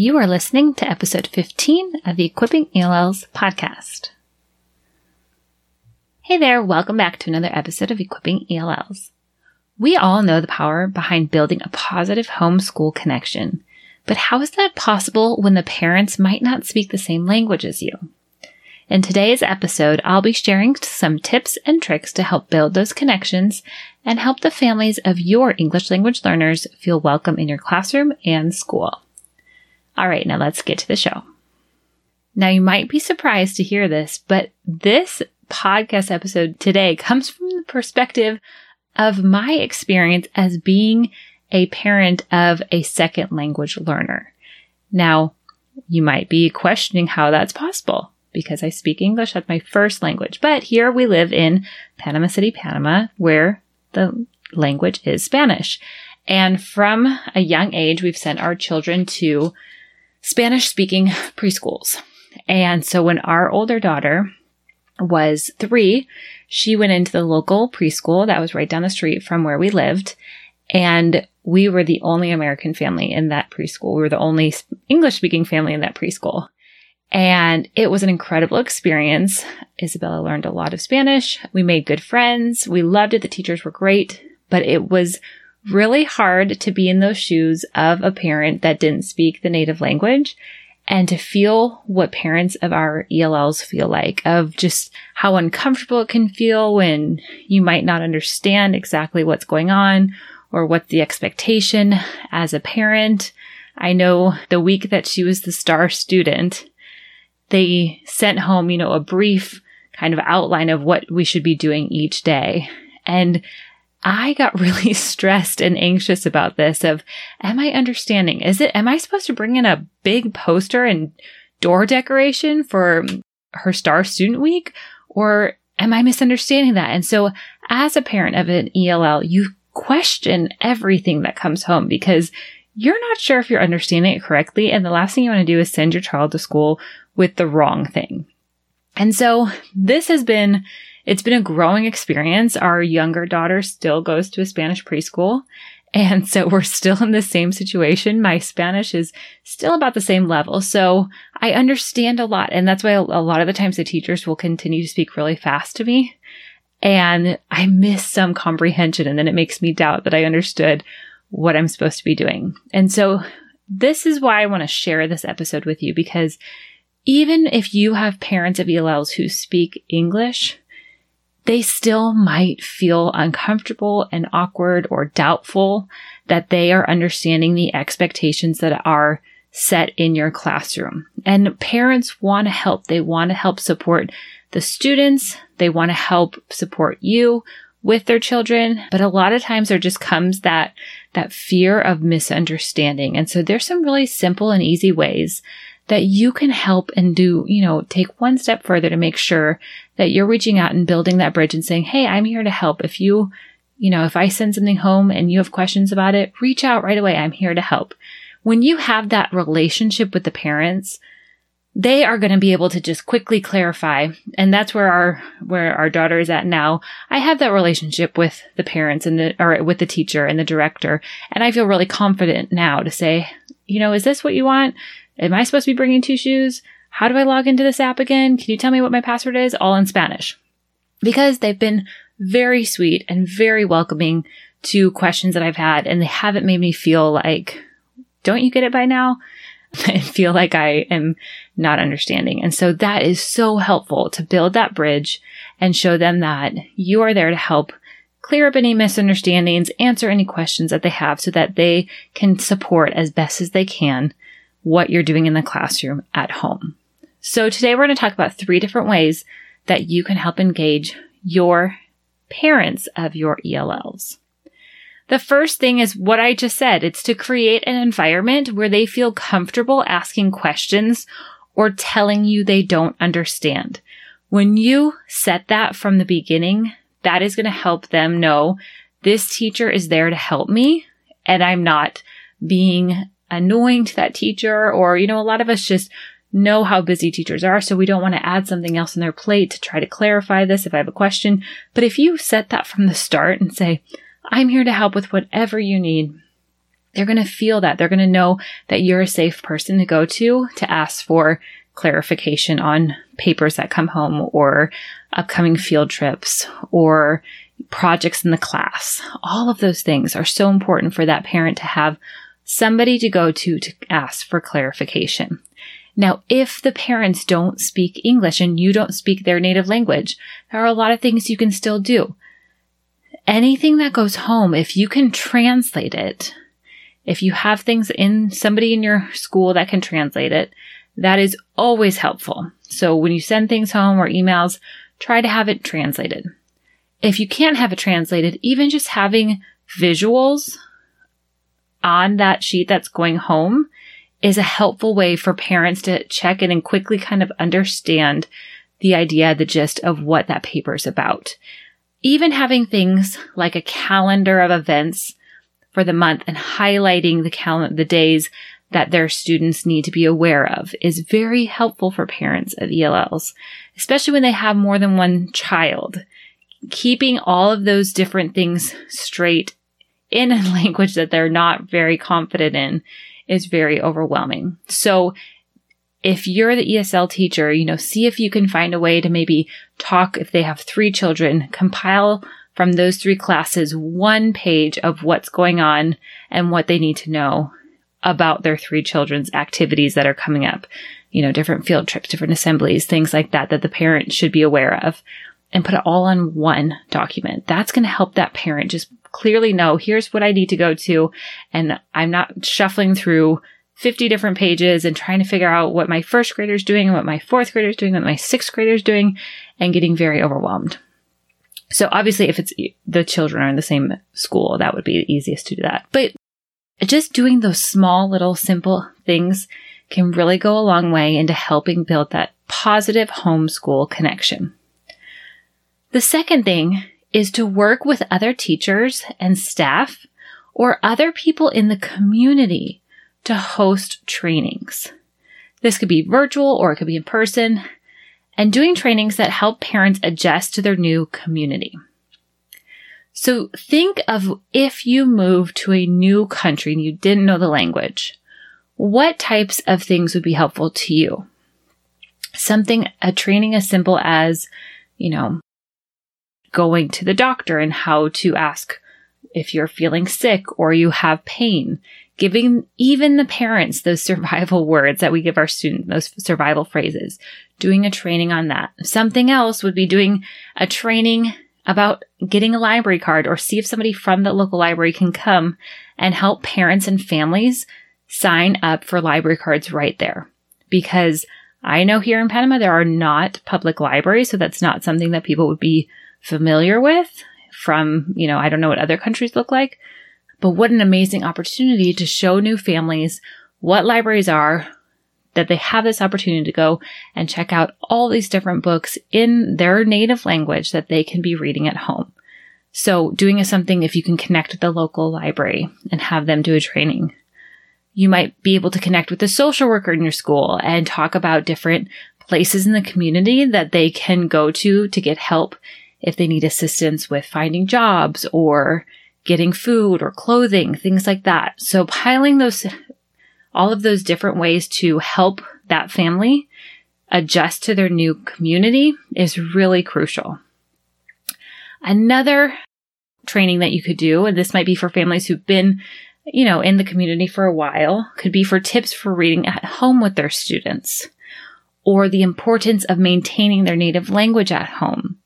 You are listening to episode 15 of the Equipping ELLs podcast. Hey there, welcome back to another episode of Equipping ELLs. We all know the power behind building a positive homeschool connection, but how is that possible when the parents might not speak the same language as you? In today's episode, I'll be sharing some tips and tricks to help build those connections and help the families of your English language learners feel welcome in your classroom and school. All right, now let's get to the show. Now, you might be surprised to hear this, but this podcast episode today comes from the perspective of my experience as being a parent of a second language learner. Now, you might be questioning how that's possible because I speak English as my first language, but here we live in Panama City, Panama, where the language is Spanish. And from a young age, we've sent our children to Spanish speaking preschools. And so when our older daughter was three, she went into the local preschool that was right down the street from where we lived. And we were the only American family in that preschool. We were the only English speaking family in that preschool. And it was an incredible experience. Isabella learned a lot of Spanish. We made good friends. We loved it. The teachers were great, but it was really hard to be in those shoes of a parent that didn't speak the native language and to feel what parents of our ELLs feel like, of just how uncomfortable it can feel when you might not understand exactly what's going on or what the expectation as a parent. I know the week that she was the star student, they sent home, you know, a brief kind of outline of what we should be doing each day. And I got really stressed and anxious about this of, am I understanding? Is it, am I supposed to bring in a big poster and door decoration for her star student week? Or am I misunderstanding that? And so as a parent of an ELL, you question everything that comes home because you're not sure if you're understanding it correctly. And the last thing you want to do is send your child to school with the wrong thing. And so this has been it's been a growing experience. Our younger daughter still goes to a Spanish preschool. And so we're still in the same situation. My Spanish is still about the same level. So I understand a lot. And that's why a lot of the times the teachers will continue to speak really fast to me. And I miss some comprehension. And then it makes me doubt that I understood what I'm supposed to be doing. And so this is why I want to share this episode with you because even if you have parents of ELLs who speak English, they still might feel uncomfortable and awkward or doubtful that they are understanding the expectations that are set in your classroom. And parents want to help. They want to help support the students. They want to help support you with their children. But a lot of times there just comes that, that fear of misunderstanding. And so there's some really simple and easy ways that you can help and do, you know, take one step further to make sure that you're reaching out and building that bridge and saying, Hey, I'm here to help. If you, you know, if I send something home and you have questions about it, reach out right away. I'm here to help. When you have that relationship with the parents, they are going to be able to just quickly clarify. And that's where our, where our daughter is at now. I have that relationship with the parents and the, or with the teacher and the director. And I feel really confident now to say, you know, is this what you want? Am I supposed to be bringing two shoes? How do I log into this app again? Can you tell me what my password is? All in Spanish. Because they've been very sweet and very welcoming to questions that I've had, and they haven't made me feel like, don't you get it by now? and feel like I am not understanding. And so that is so helpful to build that bridge and show them that you are there to help clear up any misunderstandings, answer any questions that they have so that they can support as best as they can what you're doing in the classroom at home. So today we're going to talk about three different ways that you can help engage your parents of your ELLs. The first thing is what I just said. It's to create an environment where they feel comfortable asking questions or telling you they don't understand. When you set that from the beginning, that is going to help them know this teacher is there to help me and I'm not being annoying to that teacher or, you know, a lot of us just know how busy teachers are. So we don't want to add something else on their plate to try to clarify this if I have a question. But if you set that from the start and say, I'm here to help with whatever you need. They're going to feel that. They're going to know that you're a safe person to go to to ask for clarification on papers that come home or upcoming field trips or projects in the class. All of those things are so important for that parent to have somebody to go to to ask for clarification. Now, if the parents don't speak English and you don't speak their native language, there are a lot of things you can still do anything that goes home, if you can translate it, if you have things in somebody in your school that can translate it, that is always helpful. So when you send things home or emails, try to have it translated. If you can't have it translated, even just having visuals on that sheet that's going home is a helpful way for parents to check in and quickly kind of understand the idea, the gist of what that paper is about. Even having things like a calendar of events for the month and highlighting the calendar, the days that their students need to be aware of is very helpful for parents of ELLs, especially when they have more than one child. Keeping all of those different things straight in a language that they're not very confident in is very overwhelming. So if you're the ESL teacher, you know, see if you can find a way to maybe talk if they have three children, compile from those three classes one page of what's going on and what they need to know about their three children's activities that are coming up. You know, different field trips, different assemblies, things like that, that the parent should be aware of and put it all on one document. That's going to help that parent just clearly know here's what I need to go to. And I'm not shuffling through 50 different pages and trying to figure out what my first grader's doing what my fourth grader's doing, what my sixth grader's doing, and getting very overwhelmed. So obviously, if it's the children are in the same school, that would be the easiest to do that. But just doing those small, little, simple things can really go a long way into helping build that positive homeschool connection. The second thing is to work with other teachers and staff or other people in the community to host trainings. This could be virtual or it could be in person, and doing trainings that help parents adjust to their new community. So think of if you moved to a new country and you didn't know the language, what types of things would be helpful to you? Something, a training as simple as, you know, going to the doctor and how to ask if you're feeling sick or you have pain, giving even the parents those survival words that we give our students, those survival phrases. doing a training on that. Something else would be doing a training about getting a library card or see if somebody from the local library can come and help parents and families sign up for library cards right there. Because I know here in Panama there are not public libraries, so that's not something that people would be familiar with from, you know, I don't know what other countries look like. But what an amazing opportunity to show new families what libraries are, that they have this opportunity to go and check out all these different books in their native language that they can be reading at home. So doing is something if you can connect with the local library and have them do a training. You might be able to connect with the social worker in your school and talk about different places in the community that they can go to to get help if they need assistance with finding jobs or getting food or clothing, things like that. So piling those, all of those different ways to help that family adjust to their new community is really crucial. Another training that you could do, and this might be for families who've been, you know, in the community for a while, could be for tips for reading at home with their students or the importance of maintaining their native language at home.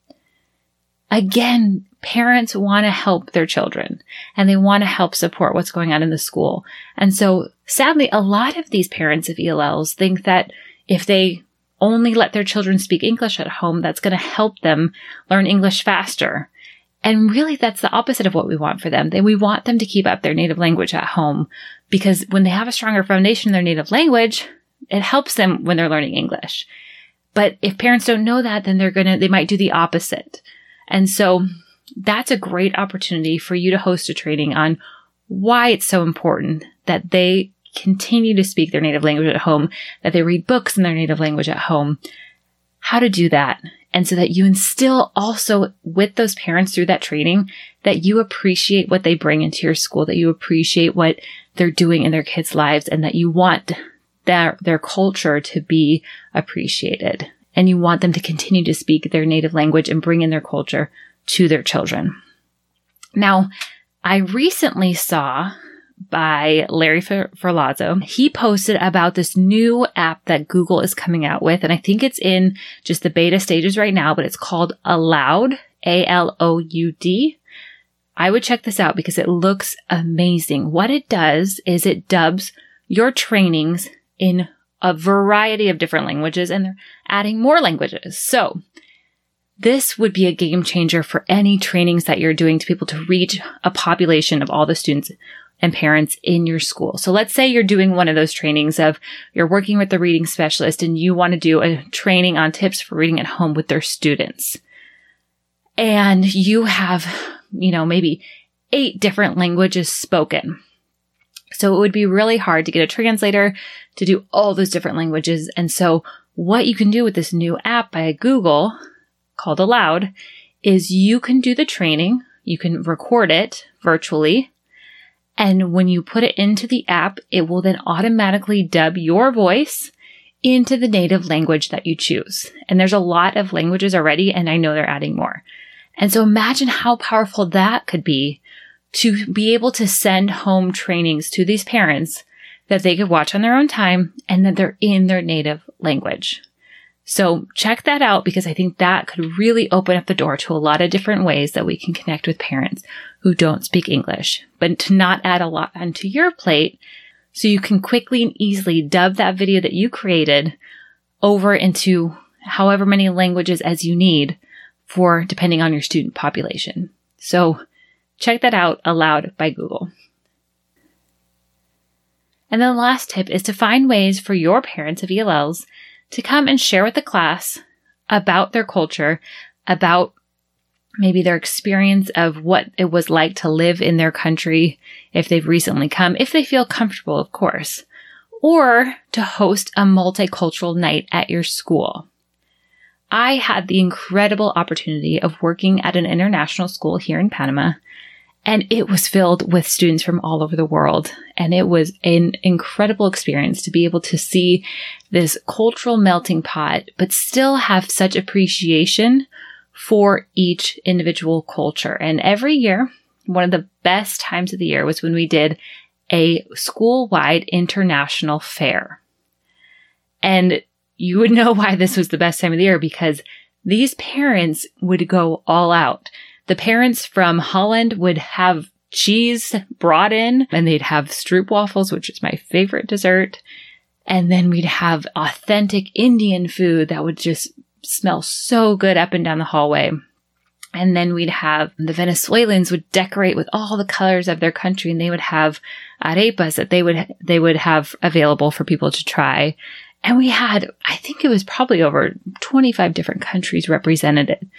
Again, parents want to help their children and they want to help support what's going on in the school. And so sadly, a lot of these parents of ELLs think that if they only let their children speak English at home, that's going to help them learn English faster. And really, that's the opposite of what we want for them. Then we want them to keep up their native language at home because when they have a stronger foundation in their native language, it helps them when they're learning English. But if parents don't know that, then they're going to, they might do the opposite. And so that's a great opportunity for you to host a training on why it's so important that they continue to speak their native language at home, that they read books in their native language at home, how to do that. And so that you instill also with those parents through that training that you appreciate what they bring into your school, that you appreciate what they're doing in their kids' lives and that you want their, their culture to be appreciated and you want them to continue to speak their native language and bring in their culture to their children. Now, I recently saw by Larry Ferlazzo. He posted about this new app that Google is coming out with. And I think it's in just the beta stages right now, but it's called Aloud, A-L-O-U-D. I would check this out because it looks amazing. What it does is it dubs your trainings in a variety of different languages and they're adding more languages. So this would be a game changer for any trainings that you're doing to be able to reach a population of all the students and parents in your school. So let's say you're doing one of those trainings of you're working with the reading specialist and you want to do a training on tips for reading at home with their students. And you have, you know, maybe eight different languages spoken. So it would be really hard to get a translator to do all those different languages. And so what you can do with this new app by Google called Aloud is you can do the training. You can record it virtually. And when you put it into the app, it will then automatically dub your voice into the native language that you choose. And there's a lot of languages already, and I know they're adding more. And so imagine how powerful that could be to be able to send home trainings to these parents that they could watch on their own time and that they're in their native language. So check that out because I think that could really open up the door to a lot of different ways that we can connect with parents who don't speak English, but to not add a lot onto your plate so you can quickly and easily dub that video that you created over into however many languages as you need for depending on your student population. So Check that out aloud by Google. And then the last tip is to find ways for your parents of ELLs to come and share with the class about their culture, about maybe their experience of what it was like to live in their country if they've recently come, if they feel comfortable, of course, or to host a multicultural night at your school. I had the incredible opportunity of working at an international school here in Panama and it was filled with students from all over the world. And it was an incredible experience to be able to see this cultural melting pot, but still have such appreciation for each individual culture. And every year, one of the best times of the year was when we did a school wide international fair. And you would know why this was the best time of the year because these parents would go all out. The parents from Holland would have cheese brought in and they'd have stroopwafels, which is my favorite dessert. And then we'd have authentic Indian food that would just smell so good up and down the hallway. And then we'd have the Venezuelans would decorate with all the colors of their country and they would have arepas that they would, they would have available for people to try. And we had, I think it was probably over 25 different countries represented.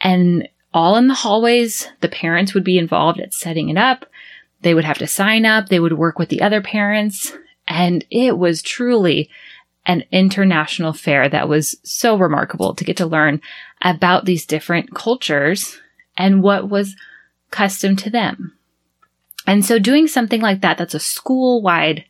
And all in the hallways, the parents would be involved at setting it up. They would have to sign up. They would work with the other parents. And it was truly an international fair that was so remarkable to get to learn about these different cultures and what was custom to them. And so doing something like that, that's a school wide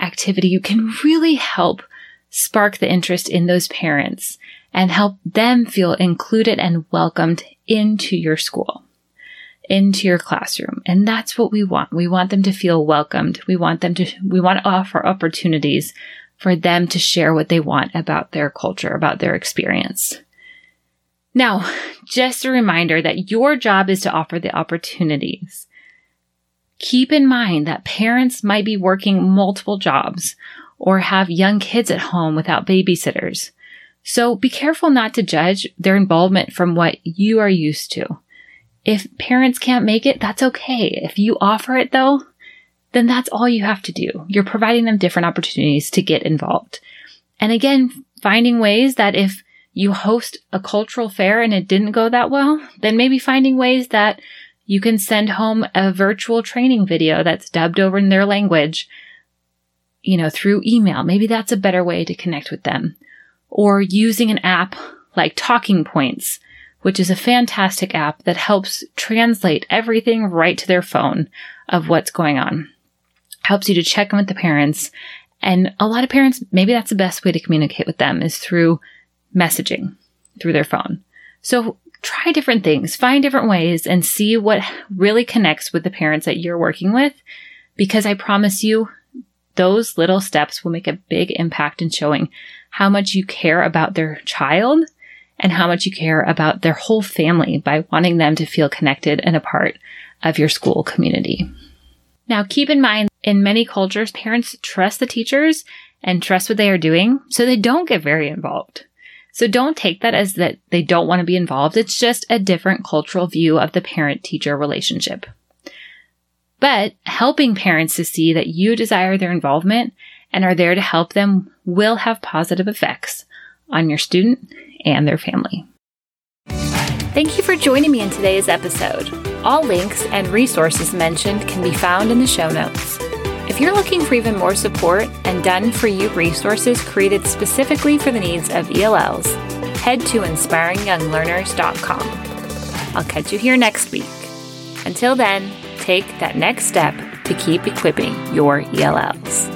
activity, you can really help spark the interest in those parents and help them feel included and welcomed into your school, into your classroom. And that's what we want. We want them to feel welcomed. We want them to, we want to offer opportunities for them to share what they want about their culture, about their experience. Now, just a reminder that your job is to offer the opportunities. Keep in mind that parents might be working multiple jobs or have young kids at home without babysitters. So be careful not to judge their involvement from what you are used to. If parents can't make it, that's okay. If you offer it though, then that's all you have to do. You're providing them different opportunities to get involved. And again, finding ways that if you host a cultural fair and it didn't go that well, then maybe finding ways that you can send home a virtual training video that's dubbed over in their language, you know, through email. Maybe that's a better way to connect with them. Or using an app like Talking Points, which is a fantastic app that helps translate everything right to their phone of what's going on helps you to check in with the parents. And a lot of parents, maybe that's the best way to communicate with them is through messaging through their phone. So try different things, find different ways and see what really connects with the parents that you're working with. Because I promise you, those little steps will make a big impact in showing how much you care about their child and how much you care about their whole family by wanting them to feel connected and a part of your school community. Now, keep in mind, in many cultures, parents trust the teachers and trust what they are doing, so they don't get very involved. So don't take that as that they don't want to be involved. It's just a different cultural view of the parent teacher relationship. But helping parents to see that you desire their involvement and are there to help them will have positive effects on your student and their family. Thank you for joining me in today's episode. All links and resources mentioned can be found in the show notes. If you're looking for even more support and done for you resources created specifically for the needs of ELLs, head to inspiringyounglearners.com. I'll catch you here next week. Until then, take that next step to keep equipping your ELLs.